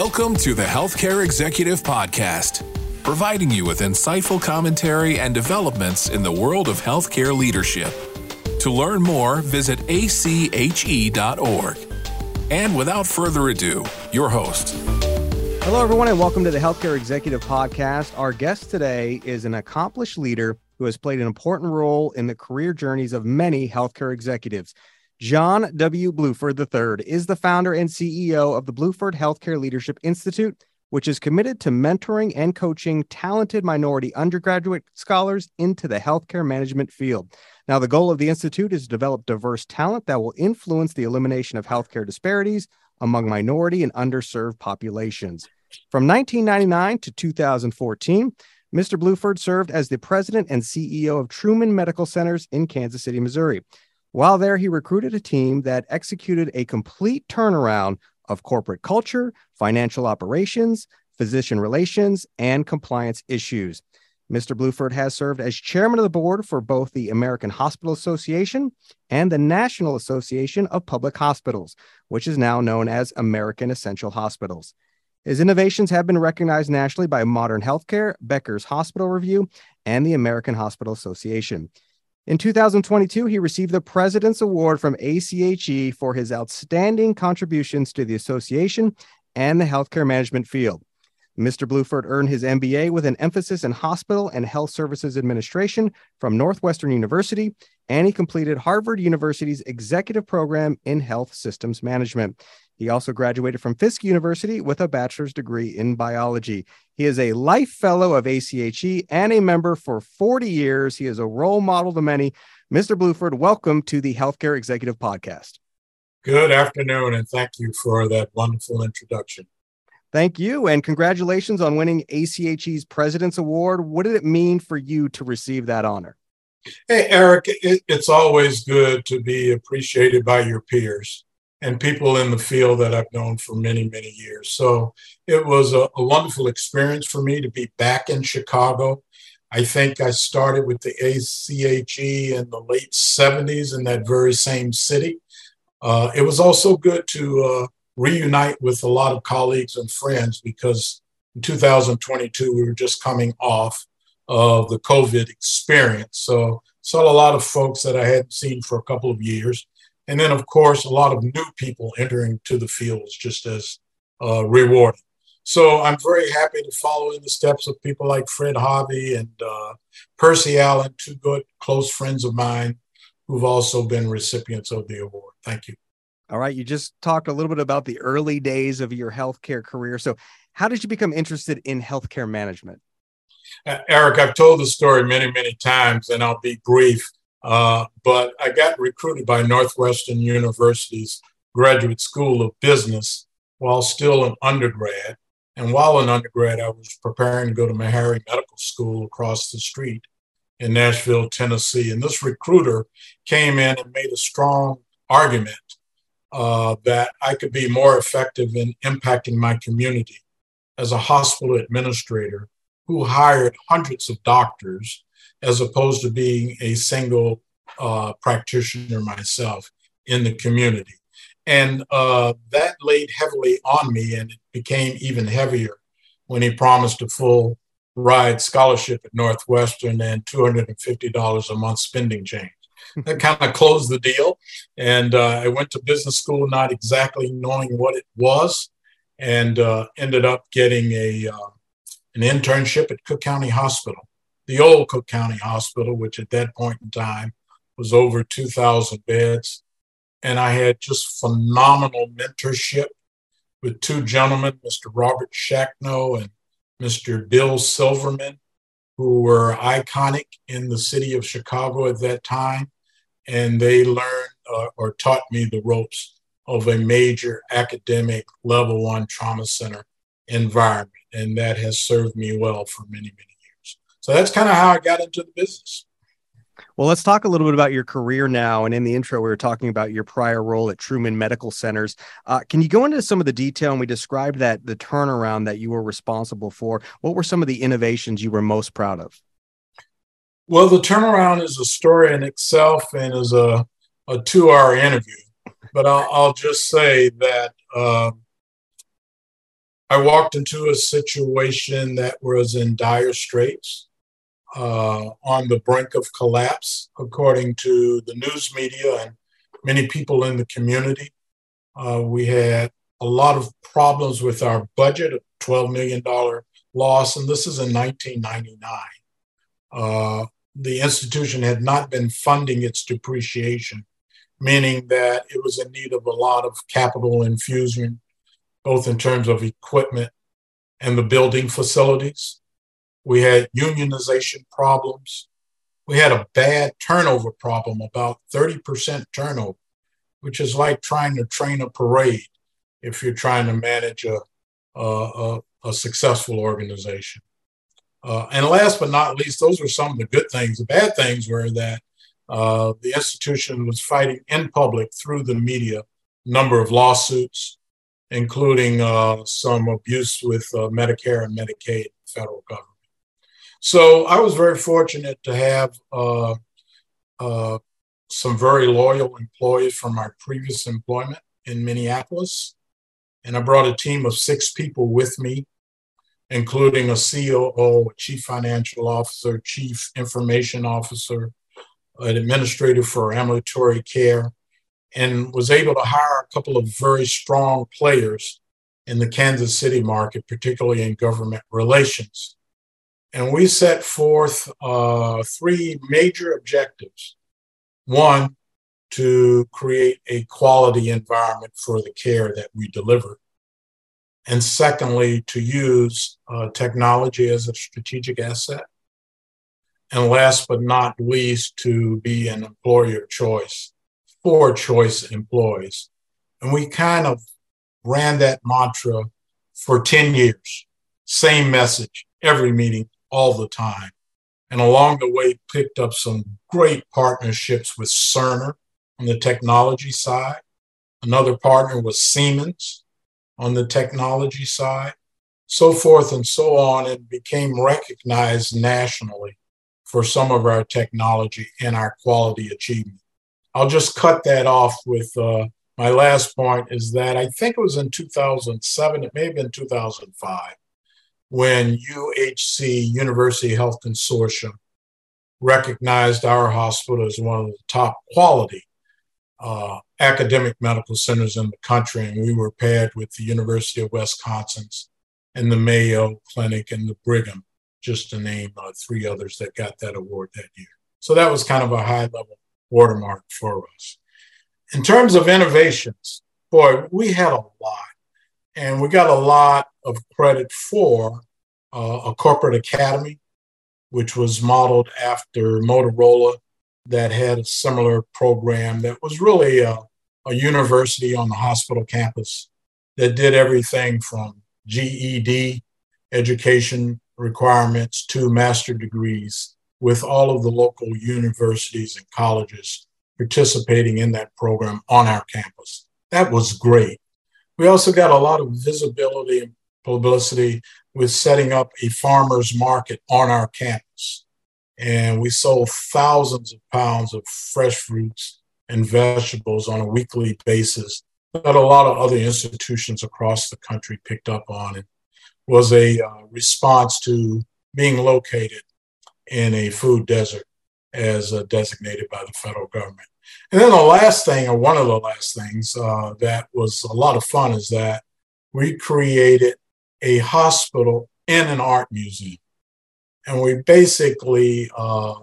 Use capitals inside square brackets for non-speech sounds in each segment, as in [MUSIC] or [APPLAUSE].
Welcome to the Healthcare Executive Podcast, providing you with insightful commentary and developments in the world of healthcare leadership. To learn more, visit ache.org. And without further ado, your host. Hello, everyone, and welcome to the Healthcare Executive Podcast. Our guest today is an accomplished leader who has played an important role in the career journeys of many healthcare executives. John W. Bluford III is the founder and CEO of the Bluford Healthcare Leadership Institute, which is committed to mentoring and coaching talented minority undergraduate scholars into the healthcare management field. Now, the goal of the Institute is to develop diverse talent that will influence the elimination of healthcare disparities among minority and underserved populations. From 1999 to 2014, Mr. Bluford served as the president and CEO of Truman Medical Centers in Kansas City, Missouri. While there, he recruited a team that executed a complete turnaround of corporate culture, financial operations, physician relations, and compliance issues. Mr. Bluford has served as chairman of the board for both the American Hospital Association and the National Association of Public Hospitals, which is now known as America's Essential Hospitals. His innovations have been recognized nationally by Modern Healthcare, Becker's Hospital Review, and the American Hospital Association. In 2022, he received the President's Award from ACHE for his outstanding contributions to the association and the healthcare management field. Mr. Bluford earned his MBA with an emphasis in hospital and health services administration from Northwestern University, and he completed Harvard University's executive program in health systems management. He also graduated from Fisk University with a bachelor's degree in biology. He is a life fellow of ACHE and a member for 40 years. He is a role model to many. Mr. Bluford, welcome to the Healthcare Executive Podcast. Good afternoon, and thank you for that wonderful introduction. Thank you, and congratulations on winning ACHE's President's Award. What did it mean for you to receive that honor? Hey, Eric, it, it's always good to be appreciated by your peers and people in the field that I've known for many, many years. So it was a, a, wonderful experience for me to be back in Chicago. I think I started with the ACHE in the late 70s in that very same city. Uh, it was also good to uh, reunite with a lot of colleagues and friends because in 2022 we were just coming off of the COVID experience. So saw a lot of folks that I hadn't seen for a couple of years and then, of course, a lot of new people entering to the fields just as uh, rewarding. So I'm very happy to follow in the steps of people like Fred Harvey and uh, Percy Allen, two good close friends of mine who've also been recipients of the award. Thank you. All right. You just talked a little bit about the early days of your healthcare career. So, how did you become interested in healthcare management? Uh, Eric, I've told the story many, many times, and I'll be brief. Uh, but I got recruited by Northwestern University's Graduate School of Business while still an undergrad. And while an undergrad, I was preparing to go to Meharry Medical School across the street in Nashville, Tennessee. And this recruiter came in and made a strong argument uh, that I could be more effective in impacting my community as a hospital administrator who hired hundreds of doctors as opposed to being a single uh, practitioner myself in the community. And uh, that laid heavily on me, and it became even heavier when he promised a full ride scholarship at Northwestern and $250 a month spending change. that [LAUGHS] kind of closed the deal. And uh, I went to business school not exactly knowing what it was, and uh, ended up getting a uh, an internship at Cook County Hospital the old Cook County Hospital, which at that point in time was over 2,000 beds. And I had just phenomenal mentorship with two gentlemen, Mr. Robert Shackno and Mr. Bill Silverman, who were iconic in the city of Chicago at that time. And they learned uh, or taught me the ropes of a major academic level one trauma center environment. And that has served me well for many, many so that's kind of how I got into the business. Well, let's talk a little bit about your career now. And in the intro, we were talking about your prior role at Truman Medical Centers. Uh, can you go into some of the detail? And we described that the turnaround that you were responsible for. What were some of the innovations you were most proud of? Well, the turnaround is a story in itself and is a, a two hour interview. But I'll, I'll, just say that uh, I walked into a situation that was in dire straits, uh, on the brink of collapse, according to the news media and many people in the community. Uh, we had a lot of problems with our budget, a $12 million loss, and this is in 1999. Uh, the institution had not been funding its depreciation, meaning that it was in need of a lot of capital infusion, both in terms of equipment and the building facilities. We had unionization problems. We had a bad turnover problem, about 30% turnover, which is like trying to train a parade if you're trying to manage a, a, a successful organization. Uh, and last but not least, those were some of the good things. The bad things were that uh, the institution was fighting in public through the media a number of lawsuits, including uh, some abuse with uh, Medicare and Medicaid, federal government. So I was very fortunate to have uh, uh, some very loyal employees from my previous employment in Minneapolis. And I brought a team of six people with me including a COO, a chief financial officer, chief information officer, an administrator for ambulatory care, and was able to hire a couple of very strong players in the Kansas City market, particularly in government relations. And we set forth uh, three major objectives. One, to create a quality environment for the care that we deliver and secondly, to use uh, technology as a strategic asset. And last but not least, to be an employer of choice for choice employees. And we kind of ran that mantra for 10 years. Same message, every meeting, all the time. And along the way, picked up some great partnerships with Cerner on the technology side. Another partner was Siemens on the technology side, so forth and so on, and became recognized nationally for some of our technology and our quality achievement. I'll just cut that off with uh, my last point is that I think it was in 2007, it may have been 2005, when UHC, University Health Consortium, recognized our hospital as one of the top quality uh, academic medical centers in the country, and we were paired with the University of Wisconsin's and the Mayo Clinic and the Brigham, just to name uh, three others that got that award that year. So that was kind of a high level watermark for us. In terms of innovations, boy, we had a lot, and we got a lot of credit for uh, a corporate academy, which was modeled after Motorola that had a similar program that was really a, a university on the hospital campus that did everything from GED education requirements to master degrees with all of the local universities and colleges participating in that program on our campus. That was great. We also got a lot of visibility and publicity with setting up a farmer's market on our campus and we sold thousands of pounds of fresh fruits and vegetables on a weekly basis that a lot of other institutions across the country picked up on. It was a uh, response to being located in a food desert as uh, designated by the federal government. And then the last thing, or one of the last things uh, that was a lot of fun, is that we created a hospital in an art museum. And we basically uh,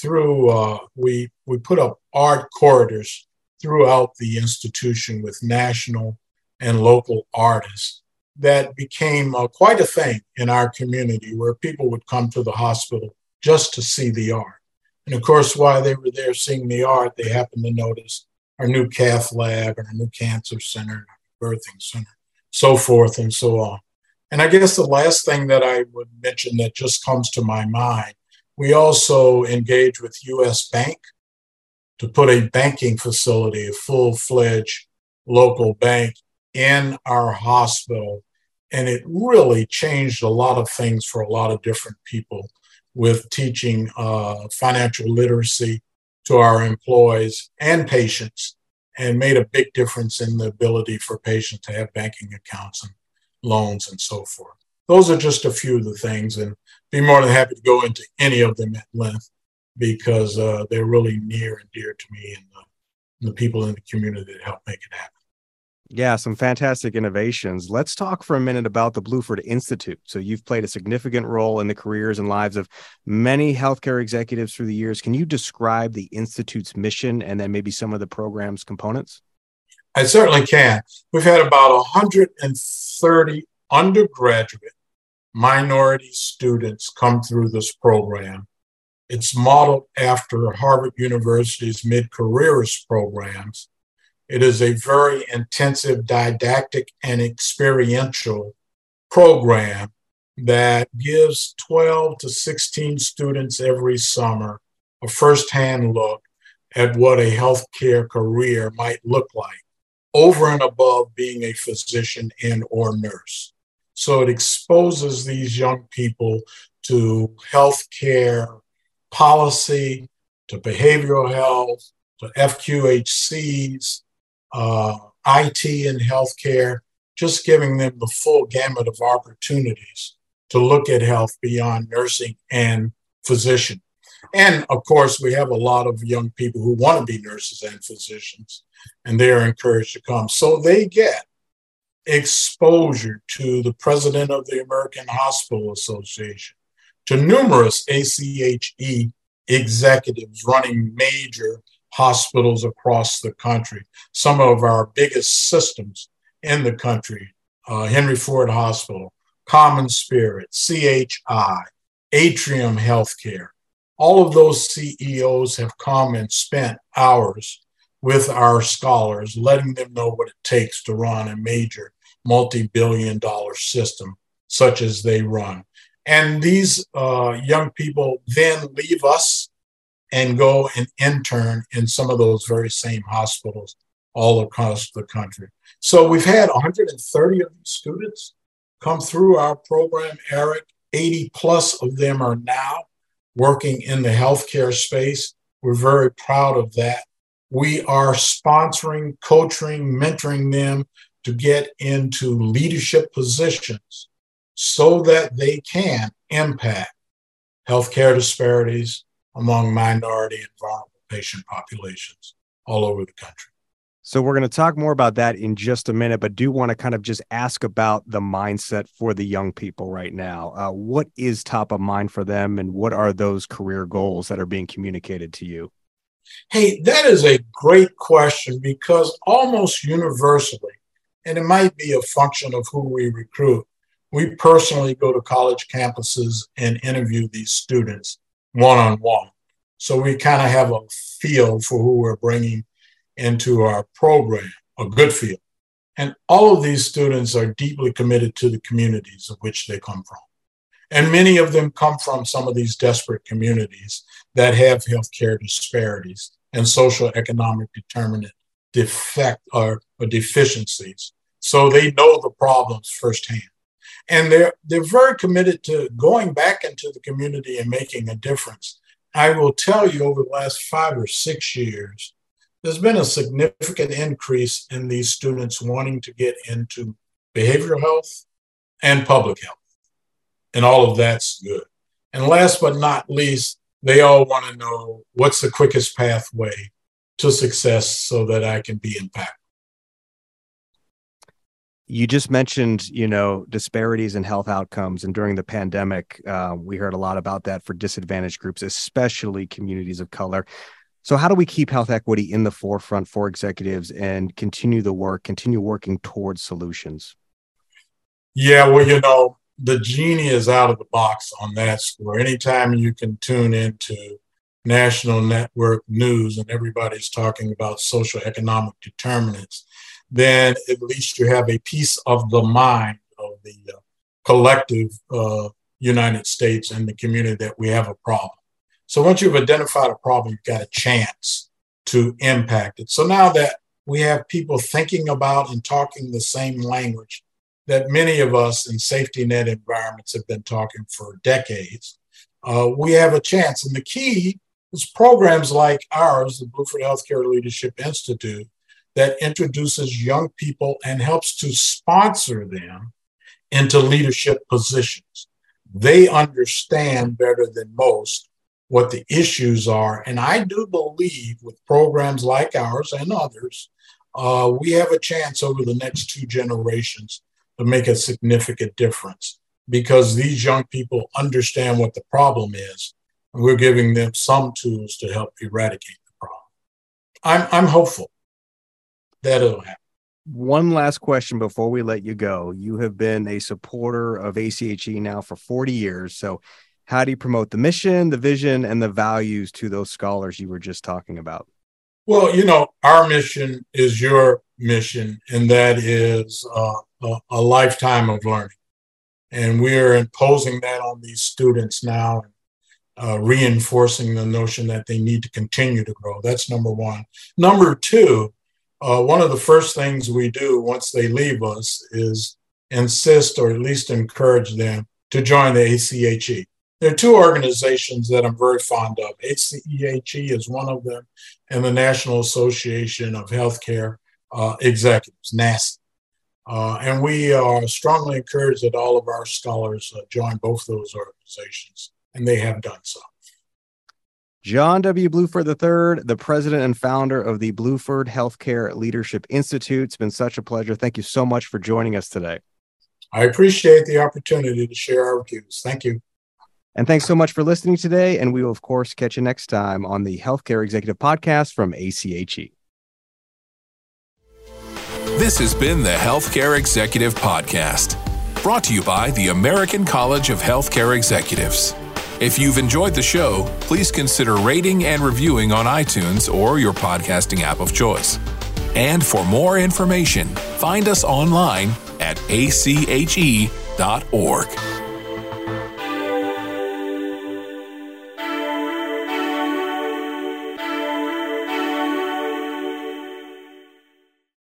through uh, we we put up art corridors throughout the institution with national and local artists that became uh, quite a thing in our community where people would come to the hospital just to see the art and of course while they were there seeing the art they happened to notice our new cath lab and our new cancer center birthing center so forth and so on and I guess the last thing that I would mention that just comes to my mind, we also engage with US Bank to put a banking facility, a full fledged local bank in our hospital. And it really changed a lot of things for a lot of different people with teaching uh, financial literacy to our employees and patients and made a big difference in the ability for patients to have banking accounts and loans and so forth. Those are just a few of the things, and be more than happy to go into any of them at length because uh, they're really near and dear to me and the, the people in the community that help make it happen. Yeah, some fantastic innovations. Let's talk for a minute about the Bluford Institute. So, you've played a significant role in the careers and lives of many healthcare executives through the years. Can you describe the Institute's mission and then maybe some of the program's components? I certainly can. We've had about 130 undergraduate minority students come through this program. It's modeled after Harvard University's mid careerist programs it is a very intensive didactic and experiential program that gives 12 to 16 students every summer a firsthand look at what a healthcare career might look like over and above being a physician and or nurse. So it exposes these young people to healthcare policy, to behavioral health, to FQHCs, uh, IT and healthcare, just giving them the full gamut of opportunities to look at health beyond nursing and physician. And of course, we have a lot of young people who want to be nurses and physicians, and they are encouraged to come. So they get exposure to the president of the American Hospital Association, to numerous ACHE executives running major hospitals across the country. Some of our biggest systems in the country uh, Henry Ford Hospital, Common Spirit, CHI, Atrium Healthcare. All of those CEOs have come and spent hours with our scholars, letting them know what it takes to run a major multi billion dollar system such as they run. And these uh, young people then leave us and go and intern in some of those very same hospitals all across the country. So we've had 130 of these students come through our program, Eric. 80 plus of them are now working in the healthcare space. We're very proud of that. We are sponsoring, coaching, mentoring them to get into leadership positions so that they can impact healthcare disparities, among minority and vulnerable patient populations all over the country. So we're going to talk more about that in just a minute, but do want to kind of just ask about the mindset for the young people right now. Uh, what is top of mind for them, and what are those career goals that are being communicated to you? Hey, that is a great question because almost universally, and it might be a function of who we recruit, we personally go to college campuses and interview these students one on one. So we kind of have a feel for who we're bringing into our program, a good feel. And all of these students are deeply committed to the communities of which they come from. And many of them come from some of these desperate communities that have healthcare disparities and social economic determinant defect or, or deficiencies. So they know the problems firsthand and they're they're very committed to going back into the community and making a difference. I will tell you, over the last five or six years, there's been a significant increase in these students wanting to get into behavioral health and public health, and all of that's good. And last but not least, they all want to know what's the quickest pathway to success so that I can be impactful you just mentioned you know disparities in health outcomes and during the pandemic uh, we heard a lot about that for disadvantaged groups especially communities of color. So how do we keep health equity in the forefront for executives and continue the work continue working towards solutions? Yeah well you know the genie is out of the box on that score. Anytime you can tune into national network news and everybody's talking about social economic determinants then at least you have a piece of the mind of the uh, collective uh, United States and the community that we have a problem. So once you've identified a problem, you've got a chance to impact it. So now that we have people thinking about and talking the same language that many of us in safety net environments have been talking for decades, uh, we have a chance. And the key is programs like ours, the Bluford Healthcare Leadership Institute, that introduces young people and helps to sponsor them into leadership positions. They understand better than most what the issues are. And I do believe with programs like ours and others, uh, we have a chance over the next two generations to make a significant difference because these young people understand what the problem is. And we're giving them some tools to help eradicate the problem. I'm, I'm hopeful that it'll happen. One last question before we let you go. You have been a supporter of ACHE now for 40 years. So, how do you promote the mission, the vision, and the values to those scholars you were just talking about? Well, you know, our mission is your mission, and that is uh, a, a, lifetime of learning. And we're imposing that on these students now, uh, reinforcing the notion that they need to continue to grow. That's number one. Number two, uh, one of the first things we do once they leave us is insist or at least encourage them to join the ACHE. There are two organizations that I'm very fond of. ACHE is one of them, and the National Association of Healthcare uh, Executives, NASE. Uh, and we are strongly encouraged that all of our scholars uh, join both those organizations, and they have done so. John W. Bluford III, the president and founder of the Bluford Healthcare Leadership Institute. It's been such a pleasure. Thank you so much for joining us today. I appreciate the opportunity to share our views. Thank you. And thanks so much for listening today. And we will, of course, catch you next time on the Healthcare Executive Podcast from ACHE. This has been the Healthcare Executive Podcast, brought to you by the American College of Healthcare Executives. If you've enjoyed the show, please consider rating and reviewing on iTunes or your podcasting app of choice. And for more information, find us online at ache.org.